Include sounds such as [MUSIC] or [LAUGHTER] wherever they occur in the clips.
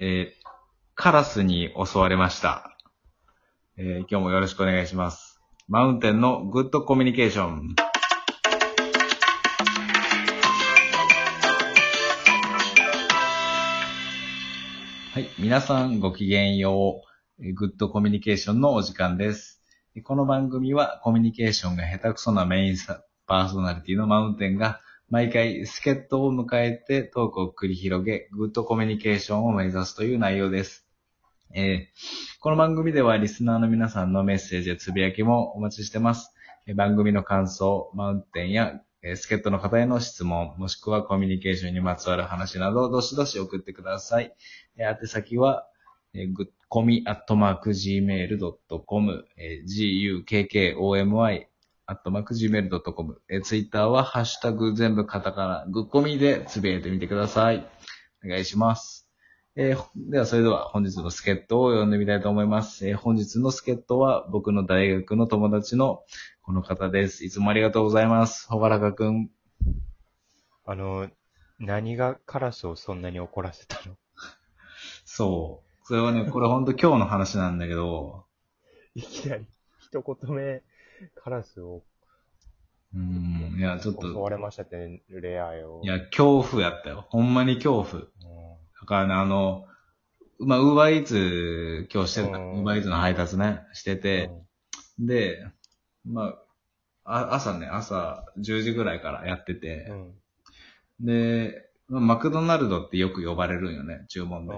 えーカラスに襲われました。えー今日もよろしくお願いします。マウンテンのグッドコミュニケーション。はい。皆さんごきげんよう。グッドコミュニケーションのお時間です。この番組はコミュニケーションが下手くそなメインパーソナリティのマウンテンが毎回助っ人を迎えてトークを繰り広げ、グッドコミュニケーションを目指すという内容です。えーこの番組ではリスナーの皆さんのメッセージやつぶやきもお待ちしてます。えー番組の感想、マウンテンや、えー助っ人の方への質問、もしくはコミュニケーションにまつわる話など、どしどし送ってください。えー宛先は、えー、ぐコミアットマーク gmail.com、えー gukkomi アットマーク gmail.com、えー、ツイッターはハッシュタグ全部カタカナ、グッコミでつぶやいてみてください。お願いします。えーでは、それでは本日の助っ人を呼んでみたいと思います。えー本日の助っ人は僕の大学の友達のこの方です。いつもありがとうございます。ほがらかくん。あの、何がカラスをそんなに怒らせたの？そう。それはね、これほんと今日の話なんだけど、[LAUGHS] いきなり、一言目、カラスをうーん、いや、ちょっと、襲われましたって、レアよ。いや、恐怖やったよ。ほんまに恐怖。うんだからね、あの、まあ、ウーバーイーツ、今日してた、ウうんーバーイーツの配達ね、してて、で、まあ、あ朝ね、朝10時ぐらいからやっててう、ん。で、まあマクドナルドってよく呼ばれるんよね、注文で。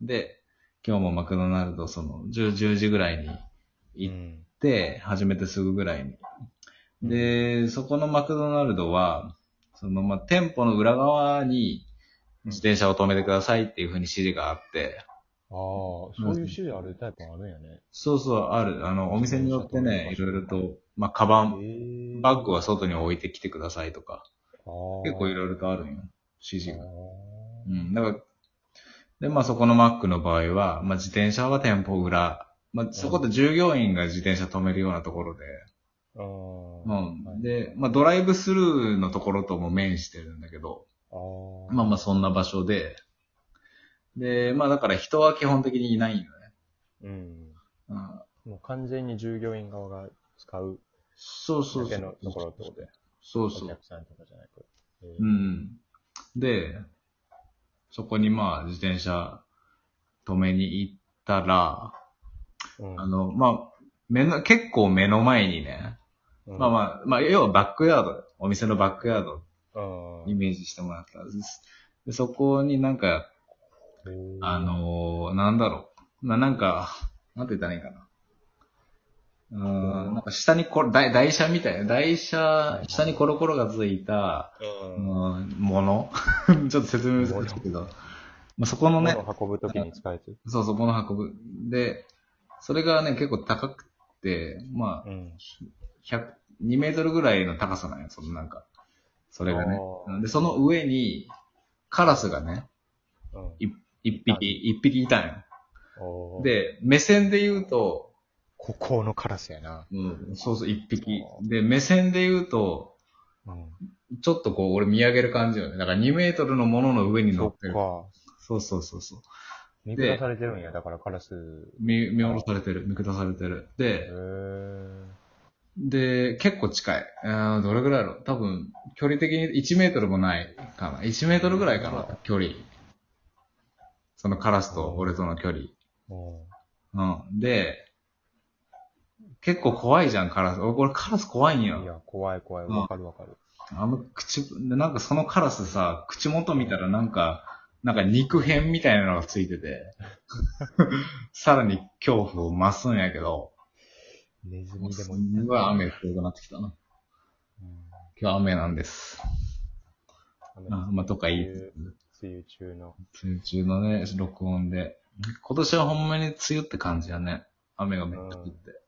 で、今日もマクドナルド、その、10, 10時ぐらいにう行っん。て、始めてすぐぐらいに。で、そこのマクドナルドは、その、まあ、店舗の裏側に自転車を止めてくださいっていうふうに指示があって、ああ、そういう種類あるタイプあるんやね。そうそう、ある。あの、お店によってね、いろいろと、まあ、カバン、えバッグは外に置いてきてくださいとか、結構いろろいろとあるんよ、指示が。ううん。だから、で、まあそこのマックの場合は、まあ自転車は店舗裏、まあそこで従業員が自転車止めるようなところで、ん。うん。で、まあドライブスルーのところとも面してるんだけど、あーまあまあそんな場所で、で、まあだから人は基本的にいないんよね。うん。うん、もう完全に従業員側が使うそうそうのところってことで。おそうそう。客さんとかじゃなく。えーうん。で、そこにまあ自転車止めに行ったら、うんあの、まあ、目の、結構目の前にね、うんまあまあ、まあ、要はバックヤード、お店のバックヤードうんイメージしてもらったんです。でそこになんか、あのーなんだろう。まあなんか、なんて言ったらいいかな。うーん、なんか下にこれ、台台車みたいな、台車、下にコロコロがついた、ううんん、もの [LAUGHS] ちょっと説明難しいけど、まあそこのね、物を運ぶときに使えて。そうそう、物運ぶ。で、それがね、結構高くて、まあ、うん。100、2メートルぐらいの高さなんよ、そのなんか。それがねで、その上に、カラスがね、うん匹、一匹いたんよ。おー、で、目線で言うと、孤高のカラスやな。うん、そうそう、一匹。で、目線で言うと、うん。ちょっとこう、俺見上げる感じよね。だから2メートルのものの上に乗そってる。そうそうそうそう。見下されてるんや、だからカラス。見、見下ろされてる。見下されてる。へで、ーで、結構近い。あーどれぐらいやろ？多分、距離的に1メートルもないかな。1メートルぐらいかな、距離。そのカラスと俺との距離。おうん。で、結構怖いじゃん、カラス。俺、俺カラス怖いんよ。ーいや、怖い怖い。うんわかるわかる。あの口、で、なんかそのカラスさ、口元見たらなんか、なんか肉片みたいなのがついてて、[LAUGHS] さらに恐怖を増すんやけど、ネズミすでもいたんごい雨強くなってきたな。今日雨なんです。うんあまあ、とかいい。梅雨中の。梅雨中のね、録音で。今年はほんまに梅雨って感じやね。雨がめっちゃ降って。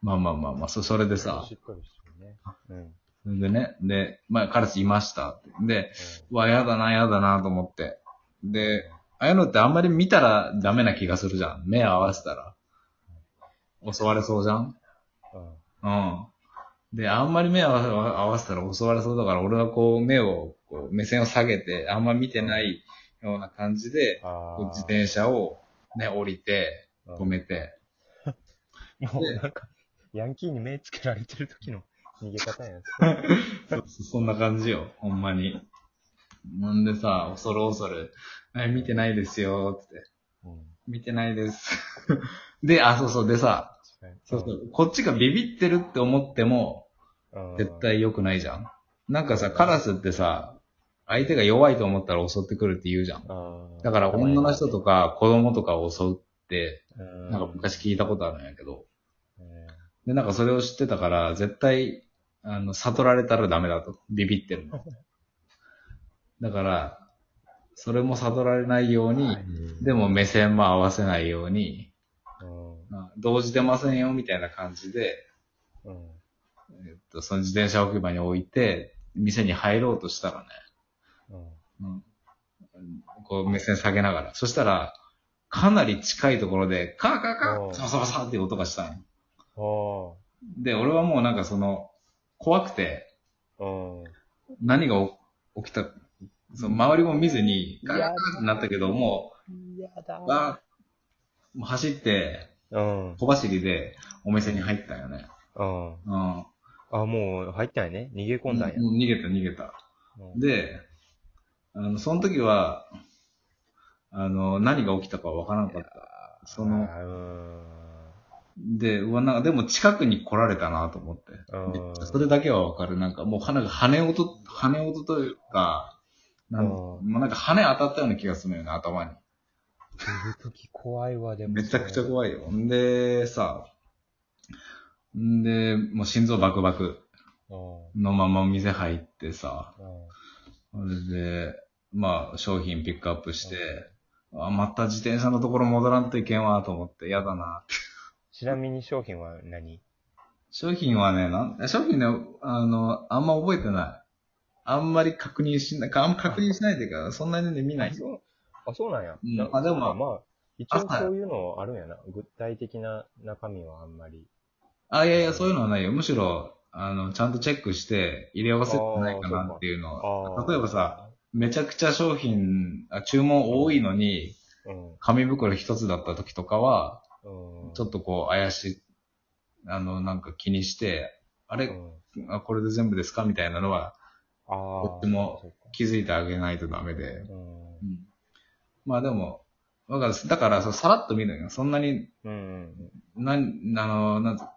まあまあまあまあ、そそれでさし、っとりしてるね。うん。それでね、で、まあ、カラスいましたって。で、うわ、やだな、やだなと思って。で、ああいうのってあんまり見たらダメな気がするじゃん。目合わせたら。襲われそうじゃんうん。うん。で、あんまり目合わ合わせたら襲われそうだから、俺はこう、目を、こう目線を下げて、あんま見てないような感じで、自転車をね、降りて、うん止めて、[LAUGHS] もうなんか、ヤンキーに目つけられてる時の逃げ方やん。そう [LAUGHS] そんな感じよ、ほんまに。なんでさ、恐る恐る、え、見てないですよ、つって。うん。見てないです。[LAUGHS] で、あ、そうそう、でさ、そうそう、こっちがビビってるって思っても、うん。絶対良くないじゃん。なんかさ、カラスってさ、相手が弱いと思ったら襲ってくるって言うじゃん。うん。だから女の人とか子供とかを襲うって、うん、なんか昔聞いたことあるんやけど、うんで、なんかそれを知ってたから、絶対、あの、悟られたらダメだと。ビビってるの。[LAUGHS] だから、それも悟られないように、でも目線も合わせないように、うん。あ動じてませんよ、みたいな感じで、うん。えっと、その自転車置き場に置いて、店に入ろうとしたらね、うん。うん、こう目線下げながら。そしたら、かなり近いところで、カーカーカー、サバサバサっていう音がしたの。おで、俺はもうなんかその、怖くて。何が起きた、その周りも見ずに、ガーガーってなったけど、もう、わーもう走って、うん。小走りでお店に入ったよね。うん。うん。あ、もう入ったんやね。逃げ込んだんや。もう逃げた逃げた。うんで、あの、その時は、あの、何が起きたかわからなかった。その、で、うわ、なんかでも近くに来られたなと思って。それだけはわかる。なんかもう花が羽音、羽音というか、なんうんもうなんか羽当たったような気がするのよね、頭に。出るとき怖いわ、でも。めちゃくちゃ怖いよ。んで、さ、んで、もう心臓バクバクうん。のまま店入ってさ、うん。それで、まあ、商品ピックアップして、あ、また自転車のところ戻らんといけんわと思って、やだなって。ちなみに商品は何？商品はね、なん商品ね、あの、あんま覚えてない。あんまり確認しない、あんま確認しないでか、そんなにね見ないあ、。そうなんや。うんなあでもまあ、一応そういうのあるんやな。具体的な中身はあんまり。あ、いやいや、そういうのはないよ。むしろ、あの、ちゃんとチェックして、入れ忘れてないかなっていうのは。例えばさ、めちゃくちゃ商品、あ注文多いのに、うん。紙袋一つだった時とかは、うん。ちょっとこう、怪しい、あの、なんか気にして、あれ、うん、あこれで全部ですかみたいなのはああ。こっちも気づいてあげないとダメで。うん。うんまあでも、わかる。だから、さらっと見るのよ。そんなに、うん。なん、あの、なんつか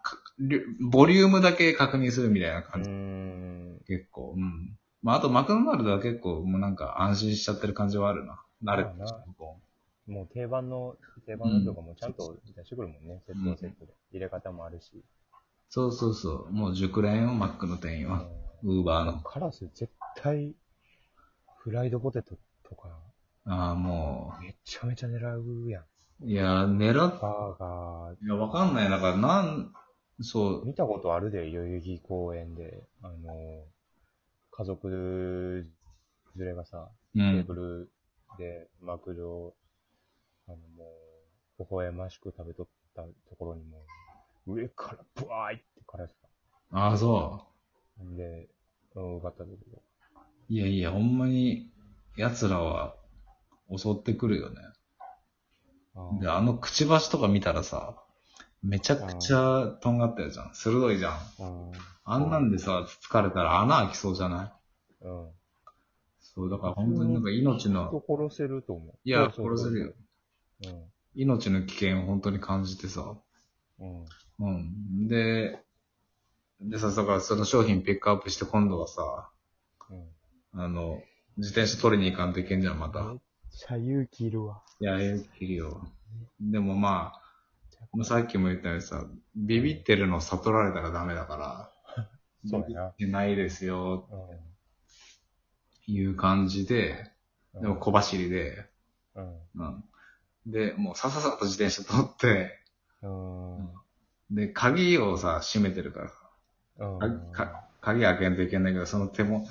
ボリュームだけ確認するみたいなう感じ。ん。結構。うん。まあ、あと、マクドナルドは結構、もうなんか安心しちゃってる感じはあるな。慣れてるこもう定番の、定番のとかもちゃんと出してくるもんね。セットセットで。入れ方もあるし。うそうそうそう。もう熟練よ、マックの店員は。うんウーバーの。カラス絶対、フライドポテトとか、ああ、もめちゃめちゃ狙うやん。う。いや、狙っ、バーガー、いや、わかんない。だから、なん、そう、見たことあるで、代々木公園で、あの、家族連れがさ、うテーんブ。ルでマクド、あの、もう、微笑ましく食べとったところにもう、上からブワーイってカラスああ、そが。んで、うん、奪ったけど。う。いやいや、ほんまに、奴らは、襲ってくるよね。あで、あのくちばしとか見たらさ、めちゃくちゃとんがったやつじゃん。鋭いじゃん。ああんなんでさ、つつかれたら穴開きそうじゃない？うん。そう、だから本当になんか命の、人殺せると思う。いや、殺せるよ。うん。命の危険を本当に感じてさ。うん。うん。で、でさ、だからその商品ピックアップして今度はさ、うん。あの、自転車取りに行かんといけんじゃん、また。めっちゃ勇気いるわ。いや、勇気いるよ。でもまあ、もうさっきも言ったようにさ、ビビってるの悟られたらダメだから、[LAUGHS] そうやな。ビビってないですよ、ういう感じで、ん。でも小走りで、うん。うん。で、もうさささっと自転車取って。で、鍵をさ、閉めてるからさ、鍵開けんといけないけど、その手も、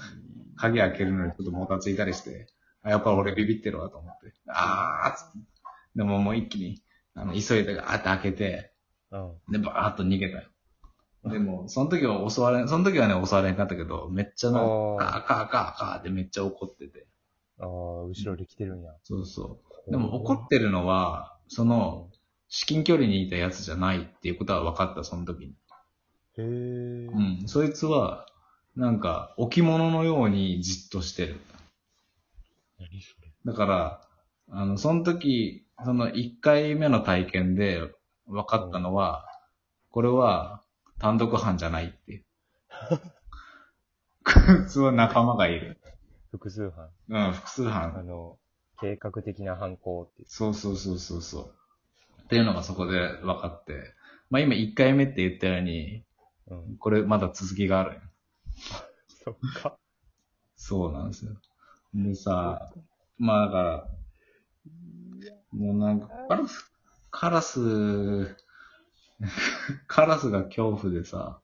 鍵開けるのにちょっともたついたりして、あ、やっぱ俺ビビってるわと思って。あーっつって。でももう一気に、あの、急いでガーって開けて、うん。で、バーっと逃げたよ。でも、その時は襲われん、その時はね、襲われんかったけど、めっちゃな、あーカーカーカーカーってめっちゃ怒ってて。ああ、後ろで来てるんや。そうそう。でも怒ってるのは、その、至近距離にいたやつじゃないっていうことは分かった、その時に。へえ。うん。そいつは、なんか、置物のようにじっとしてる。何それ。だから、あの、その時、その1回目の体験で分かったのは、これは単独犯じゃないっていう。[LAUGHS] 普通は仲間がいる。複数犯。うん、複数あ犯。の、計画的な犯行って。そうそうそうそうそう。っていうのがそこで分かって。まあ今1回目って言ったように、うん。これまだ続きがあるそっか。そうなんですよ。でさ、まあだから、もうなんか、カラス、カラス、[LAUGHS] カラスが恐怖でさ、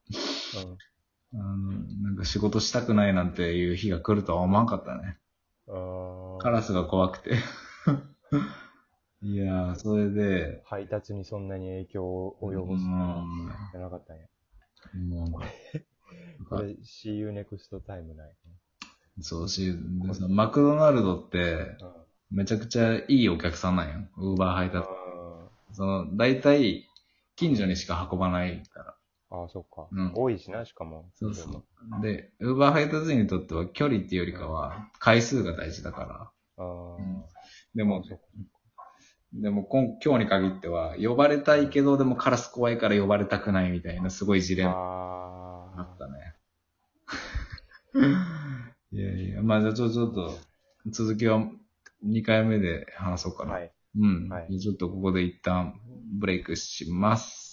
うん。あの、なんか仕事したくないなんていう日が来るとは思わんかったね。ああ。カラスが怖くて。[LAUGHS] いやー、それで、配達にそんなに影響を及ぼすうんじゃなかったんや。もう、これ、See you next time ない？そうし、でさ、マクドナルドって、うん。めちゃくちゃいいお客さんなんよ。ウーバー配達。その、大体、近所にしか運ばないから。ああ、そっか。うん多いしな、しかも。そうそう。で、ウーバー配達員にとっては距離っていうよりかは、回数が大事だから。ああ。うんでもでも今今日に限っては、呼ばれたいけど、でもカラス怖いから呼ばれたくないみたいな、すごいジレンマああったね。[LAUGHS] いやいや、まあじゃあちょちょっと、続きは2回目で話そうかあ。な。はい。うん。はいちょっとここで一旦ブレイクします。